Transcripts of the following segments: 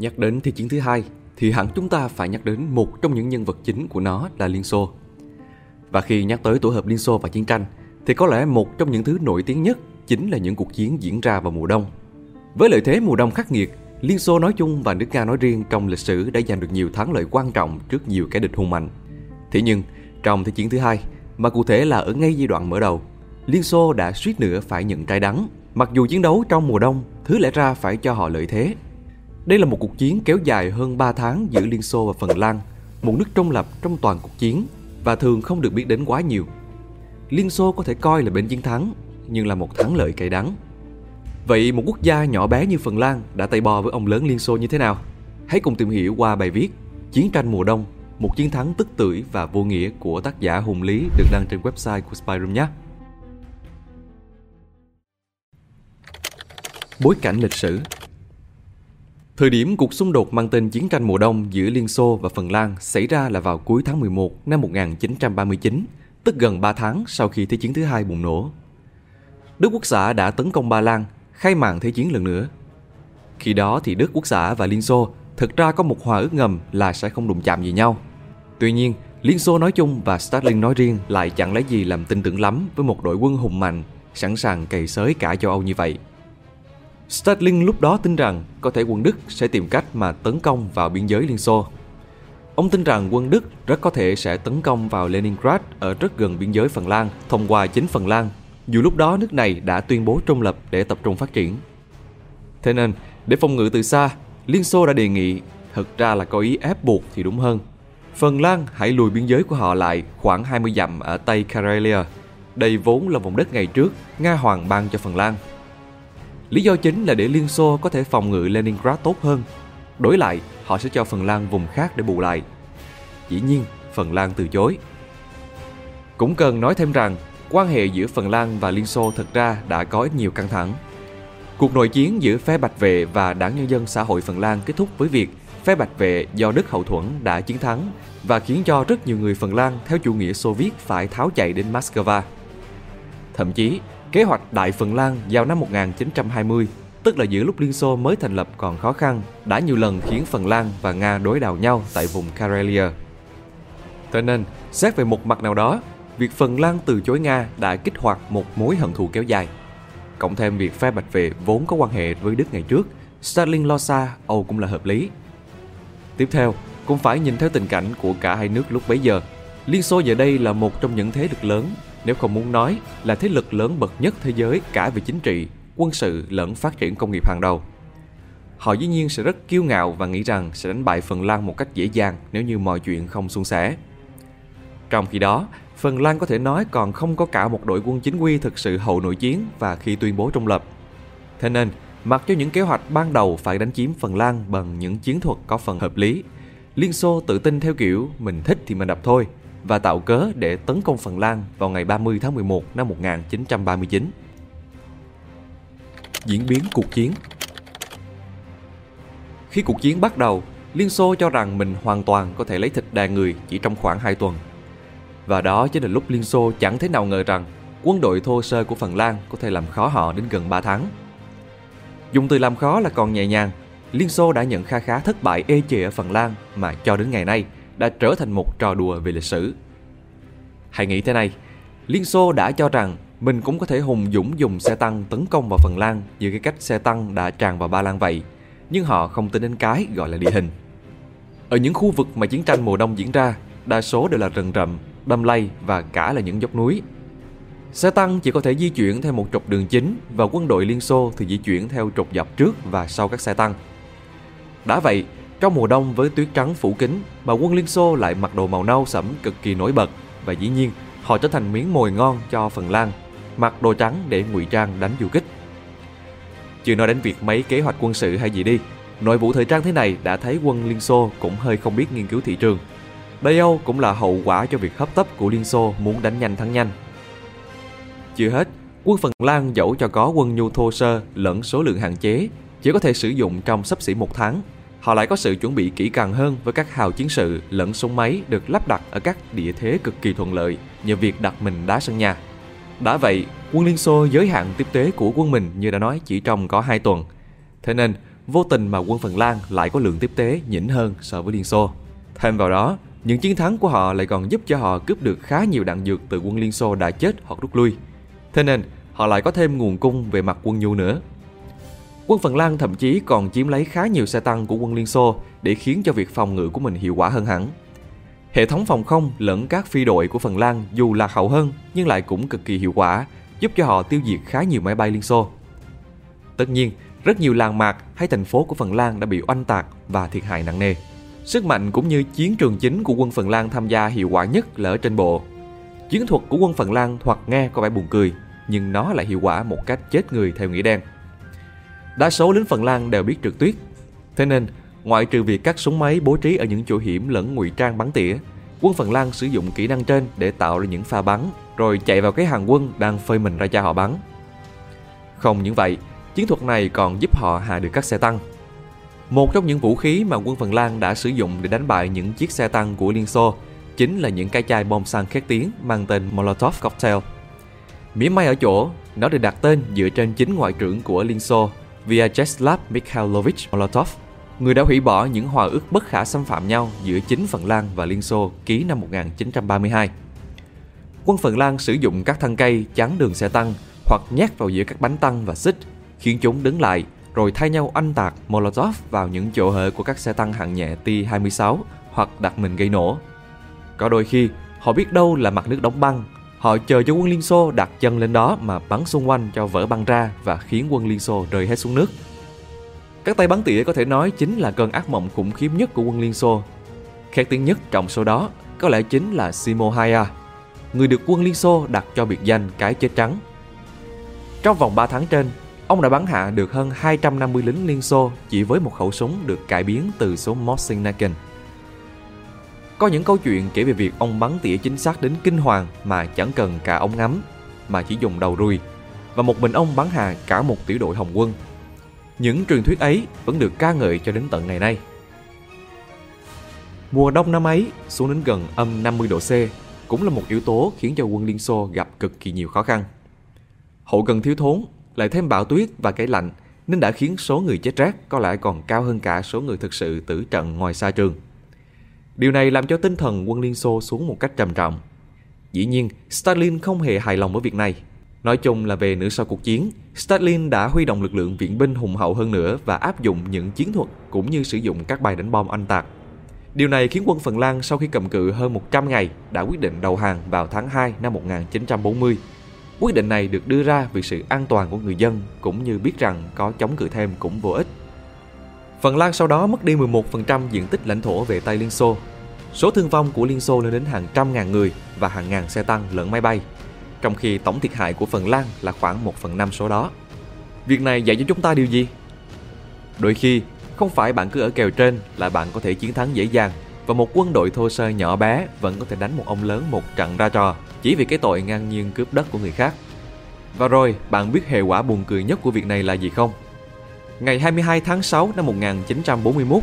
Nhắc đến Thế chiến thứ hai thì hẳn chúng ta phải nhắc đến một trong những nhân vật chính của nó là Liên Xô. Và khi nhắc tới tổ hợp Liên Xô và chiến tranh thì có lẽ một trong những thứ nổi tiếng nhất chính là những cuộc chiến diễn ra vào mùa đông. Với lợi thế mùa đông khắc nghiệt, Liên Xô nói chung và nước Nga nói riêng trong lịch sử đã giành được nhiều thắng lợi quan trọng trước nhiều kẻ địch hùng mạnh. Thế nhưng, trong Thế chiến thứ hai, mà cụ thể là ở ngay giai đoạn mở đầu, Liên Xô đã suýt nữa phải nhận trái đắng, mặc dù chiến đấu trong mùa đông thứ lẽ ra phải cho họ lợi thế. Đây là một cuộc chiến kéo dài hơn 3 tháng giữa Liên Xô và Phần Lan, một nước trung lập trong toàn cuộc chiến và thường không được biết đến quá nhiều. Liên Xô có thể coi là bên chiến thắng, nhưng là một thắng lợi cay đắng. Vậy một quốc gia nhỏ bé như Phần Lan đã tay bò với ông lớn Liên Xô như thế nào? Hãy cùng tìm hiểu qua bài viết Chiến tranh mùa đông, một chiến thắng tức tưởi và vô nghĩa của tác giả Hùng Lý được đăng trên website của Spyroom nhé. Bối cảnh lịch sử Thời điểm cuộc xung đột mang tên chiến tranh mùa đông giữa Liên Xô và Phần Lan xảy ra là vào cuối tháng 11 năm 1939, tức gần 3 tháng sau khi Thế chiến thứ hai bùng nổ. Đức Quốc xã đã tấn công Ba Lan, khai màn Thế chiến lần nữa. Khi đó thì Đức Quốc xã và Liên Xô thực ra có một hòa ước ngầm là sẽ không đụng chạm gì nhau. Tuy nhiên, Liên Xô nói chung và Stalin nói riêng lại chẳng lấy gì làm tin tưởng lắm với một đội quân hùng mạnh, sẵn sàng cày xới cả châu Âu như vậy. Stalin lúc đó tin rằng có thể quân Đức sẽ tìm cách mà tấn công vào biên giới Liên Xô. Ông tin rằng quân Đức rất có thể sẽ tấn công vào Leningrad ở rất gần biên giới Phần Lan thông qua chính Phần Lan, dù lúc đó nước này đã tuyên bố trung lập để tập trung phát triển. Thế nên, để phòng ngự từ xa, Liên Xô đã đề nghị, thật ra là có ý ép buộc thì đúng hơn. Phần Lan hãy lùi biên giới của họ lại khoảng 20 dặm ở Tây Karelia. Đây vốn là vùng đất ngày trước Nga Hoàng ban cho Phần Lan. Lý do chính là để Liên Xô có thể phòng ngự Leningrad tốt hơn. Đối lại, họ sẽ cho Phần Lan vùng khác để bù lại. Dĩ nhiên, Phần Lan từ chối. Cũng cần nói thêm rằng, quan hệ giữa Phần Lan và Liên Xô thực ra đã có ít nhiều căng thẳng. Cuộc nội chiến giữa phe Bạch Vệ và Đảng Nhân dân Xã hội Phần Lan kết thúc với việc phe Bạch Vệ do Đức hậu thuẫn đã chiến thắng và khiến cho rất nhiều người Phần Lan theo chủ nghĩa Xô Viết phải tháo chạy đến Moscow. Thậm chí, Kế hoạch Đại Phần Lan vào năm 1920, tức là giữa lúc Liên Xô mới thành lập còn khó khăn, đã nhiều lần khiến Phần Lan và Nga đối đầu nhau tại vùng Karelia. Thế nên, xét về một mặt nào đó, việc Phần Lan từ chối Nga đã kích hoạt một mối hận thù kéo dài. Cộng thêm việc phe Bạch Vệ vốn có quan hệ với Đức ngày trước, Stalin lo xa, Âu cũng là hợp lý. Tiếp theo, cũng phải nhìn theo tình cảnh của cả hai nước lúc bấy giờ. Liên Xô giờ đây là một trong những thế lực lớn nếu không muốn nói là thế lực lớn bậc nhất thế giới cả về chính trị, quân sự lẫn phát triển công nghiệp hàng đầu. Họ dĩ nhiên sẽ rất kiêu ngạo và nghĩ rằng sẽ đánh bại Phần Lan một cách dễ dàng nếu như mọi chuyện không suôn sẻ. Trong khi đó, Phần Lan có thể nói còn không có cả một đội quân chính quy thực sự hậu nội chiến và khi tuyên bố trung lập. Thế nên, mặc cho những kế hoạch ban đầu phải đánh chiếm Phần Lan bằng những chiến thuật có phần hợp lý, Liên Xô tự tin theo kiểu mình thích thì mình đập thôi – và tạo cớ để tấn công Phần Lan vào ngày 30 tháng 11 năm 1939. Diễn biến cuộc chiến Khi cuộc chiến bắt đầu, Liên Xô cho rằng mình hoàn toàn có thể lấy thịt đàn người chỉ trong khoảng 2 tuần. Và đó chính là lúc Liên Xô chẳng thế nào ngờ rằng quân đội thô sơ của Phần Lan có thể làm khó họ đến gần 3 tháng. Dùng từ làm khó là còn nhẹ nhàng, Liên Xô đã nhận kha khá thất bại ê chề ở Phần Lan mà cho đến ngày nay – đã trở thành một trò đùa về lịch sử. Hãy nghĩ thế này, Liên Xô đã cho rằng mình cũng có thể hùng dũng dùng xe tăng tấn công vào Phần Lan như cái cách xe tăng đã tràn vào Ba Lan vậy, nhưng họ không tính đến cái gọi là địa hình. Ở những khu vực mà chiến tranh mùa đông diễn ra, đa số đều là rừng rậm, đâm lây và cả là những dốc núi. Xe tăng chỉ có thể di chuyển theo một trục đường chính và quân đội Liên Xô thì di chuyển theo trục dọc trước và sau các xe tăng. Đã vậy, trong mùa đông với tuyết trắng phủ kín mà quân Liên Xô lại mặc đồ màu nâu sẫm cực kỳ nổi bật và dĩ nhiên họ trở thành miếng mồi ngon cho Phần Lan, mặc đồ trắng để ngụy trang đánh du kích. Chưa nói đến việc mấy kế hoạch quân sự hay gì đi, nội vụ thời trang thế này đã thấy quân Liên Xô cũng hơi không biết nghiên cứu thị trường. Đây Âu cũng là hậu quả cho việc hấp tấp của Liên Xô muốn đánh nhanh thắng nhanh. Chưa hết, quân Phần Lan dẫu cho có quân nhu thô sơ lẫn số lượng hạn chế, chỉ có thể sử dụng trong sắp xỉ một tháng Họ lại có sự chuẩn bị kỹ càng hơn với các hào chiến sự lẫn súng máy được lắp đặt ở các địa thế cực kỳ thuận lợi nhờ việc đặt mình đá sân nhà. Đã vậy, quân Liên Xô giới hạn tiếp tế của quân mình như đã nói chỉ trong có 2 tuần. Thế nên, vô tình mà quân Phần Lan lại có lượng tiếp tế nhỉnh hơn so với Liên Xô. Thêm vào đó, những chiến thắng của họ lại còn giúp cho họ cướp được khá nhiều đạn dược từ quân Liên Xô đã chết hoặc rút lui. Thế nên, họ lại có thêm nguồn cung về mặt quân nhu nữa. Quân Phần Lan thậm chí còn chiếm lấy khá nhiều xe tăng của quân Liên Xô để khiến cho việc phòng ngự của mình hiệu quả hơn hẳn. Hệ thống phòng không lẫn các phi đội của Phần Lan dù lạc hậu hơn nhưng lại cũng cực kỳ hiệu quả, giúp cho họ tiêu diệt khá nhiều máy bay Liên Xô. Tất nhiên, rất nhiều làng mạc hay thành phố của Phần Lan đã bị oanh tạc và thiệt hại nặng nề. Sức mạnh cũng như chiến trường chính của quân Phần Lan tham gia hiệu quả nhất là ở trên bộ. Chiến thuật của quân Phần Lan hoặc nghe có vẻ buồn cười, nhưng nó lại hiệu quả một cách chết người theo nghĩa đen. Đa số lính Phần Lan đều biết trượt tuyết, thế nên ngoại trừ việc các súng máy bố trí ở những chỗ hiểm lẫn ngụy trang bắn tỉa, quân Phần Lan sử dụng kỹ năng trên để tạo ra những pha bắn, rồi chạy vào cái hàng quân đang phơi mình ra cho họ bắn. Không những vậy, chiến thuật này còn giúp họ hạ được các xe tăng. Một trong những vũ khí mà quân Phần Lan đã sử dụng để đánh bại những chiếc xe tăng của Liên Xô chính là những cái chai bom xăng khét tiếng mang tên Molotov Cocktail. Mỉa may ở chỗ, nó được đặt tên dựa trên chính ngoại trưởng của Liên Xô Vyacheslav Mikhailovich Molotov, người đã hủy bỏ những hòa ước bất khả xâm phạm nhau giữa chính Phần Lan và Liên Xô ký năm 1932. Quân Phần Lan sử dụng các thân cây chắn đường xe tăng hoặc nhét vào giữa các bánh tăng và xích, khiến chúng đứng lại rồi thay nhau anh tạc Molotov vào những chỗ hở của các xe tăng hạng nhẹ T-26 hoặc đặt mình gây nổ. Có đôi khi, họ biết đâu là mặt nước đóng băng Họ chờ cho quân Liên Xô đặt chân lên đó mà bắn xung quanh cho vỡ băng ra và khiến quân Liên Xô rơi hết xuống nước. Các tay bắn tỉa có thể nói chính là cơn ác mộng khủng khiếp nhất của quân Liên Xô. Khét tiếng nhất trong số đó có lẽ chính là Simo Haya, người được quân Liên Xô đặt cho biệt danh cái chết trắng. Trong vòng 3 tháng trên, ông đã bắn hạ được hơn 250 lính Liên Xô chỉ với một khẩu súng được cải biến từ số mosin nagant có những câu chuyện kể về việc ông bắn tỉa chính xác đến kinh hoàng mà chẳng cần cả ống ngắm, mà chỉ dùng đầu ruồi, và một mình ông bắn hạ cả một tiểu đội hồng quân. Những truyền thuyết ấy vẫn được ca ngợi cho đến tận ngày nay. Mùa đông năm ấy xuống đến gần âm 50 độ C cũng là một yếu tố khiến cho quân Liên Xô gặp cực kỳ nhiều khó khăn. Hậu cần thiếu thốn, lại thêm bão tuyết và cái lạnh nên đã khiến số người chết rác có lẽ còn cao hơn cả số người thực sự tử trận ngoài xa trường. Điều này làm cho tinh thần quân Liên Xô xuống một cách trầm trọng. Dĩ nhiên, Stalin không hề hài lòng với việc này. Nói chung là về nửa sau cuộc chiến, Stalin đã huy động lực lượng viện binh hùng hậu hơn nữa và áp dụng những chiến thuật cũng như sử dụng các bài đánh bom anh tạc. Điều này khiến quân Phần Lan sau khi cầm cự hơn 100 ngày đã quyết định đầu hàng vào tháng 2 năm 1940. Quyết định này được đưa ra vì sự an toàn của người dân cũng như biết rằng có chống cự thêm cũng vô ích. Phần Lan sau đó mất đi 11% diện tích lãnh thổ về tay Liên Xô. Số thương vong của Liên Xô lên đến hàng trăm ngàn người và hàng ngàn xe tăng lẫn máy bay, trong khi tổng thiệt hại của Phần Lan là khoảng 1 phần 5 số đó. Việc này dạy cho chúng ta điều gì? Đôi khi, không phải bạn cứ ở kèo trên là bạn có thể chiến thắng dễ dàng và một quân đội thô sơ nhỏ bé vẫn có thể đánh một ông lớn một trận ra trò chỉ vì cái tội ngang nhiên cướp đất của người khác. Và rồi, bạn biết hệ quả buồn cười nhất của việc này là gì không? Ngày 22 tháng 6 năm 1941,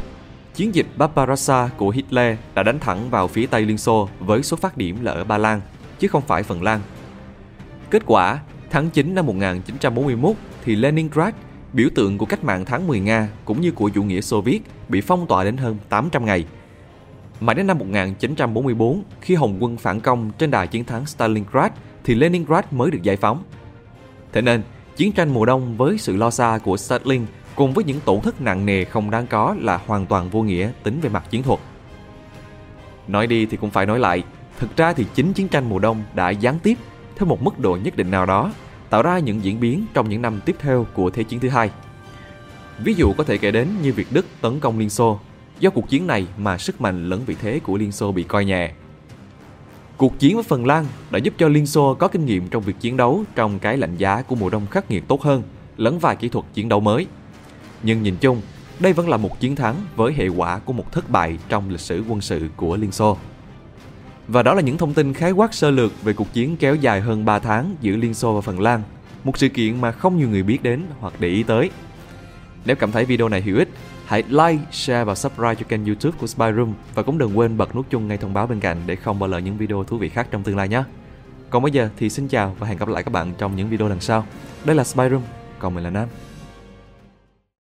chiến dịch Barbarossa của Hitler đã đánh thẳng vào phía Tây Liên Xô với xuất phát điểm là ở Ba Lan, chứ không phải Phần Lan. Kết quả, tháng 9 năm 1941 thì Leningrad, biểu tượng của cách mạng tháng 10 Nga cũng như của chủ nghĩa Xô Viết, bị phong tỏa đến hơn 800 ngày. Mãi đến năm 1944, khi Hồng quân phản công trên đài chiến thắng Stalingrad thì Leningrad mới được giải phóng. Thế nên, chiến tranh mùa đông với sự lo xa của Stalin cùng với những tổn thất nặng nề không đáng có là hoàn toàn vô nghĩa tính về mặt chiến thuật. Nói đi thì cũng phải nói lại, thực ra thì chính chiến tranh mùa đông đã gián tiếp theo một mức độ nhất định nào đó tạo ra những diễn biến trong những năm tiếp theo của Thế chiến thứ hai. Ví dụ có thể kể đến như việc Đức tấn công Liên Xô, do cuộc chiến này mà sức mạnh lẫn vị thế của Liên Xô bị coi nhẹ. Cuộc chiến với Phần Lan đã giúp cho Liên Xô có kinh nghiệm trong việc chiến đấu trong cái lạnh giá của mùa đông khắc nghiệt tốt hơn, lẫn vài kỹ thuật chiến đấu mới. Nhưng nhìn chung, đây vẫn là một chiến thắng với hệ quả của một thất bại trong lịch sử quân sự của Liên Xô. Và đó là những thông tin khái quát sơ lược về cuộc chiến kéo dài hơn 3 tháng giữa Liên Xô và Phần Lan, một sự kiện mà không nhiều người biết đến hoặc để ý tới. Nếu cảm thấy video này hữu ích, hãy like, share và subscribe cho kênh youtube của Spy Room và cũng đừng quên bật nút chuông ngay thông báo bên cạnh để không bỏ lỡ những video thú vị khác trong tương lai nhé. Còn bây giờ thì xin chào và hẹn gặp lại các bạn trong những video lần sau. Đây là Spy Room, còn mình là Nam.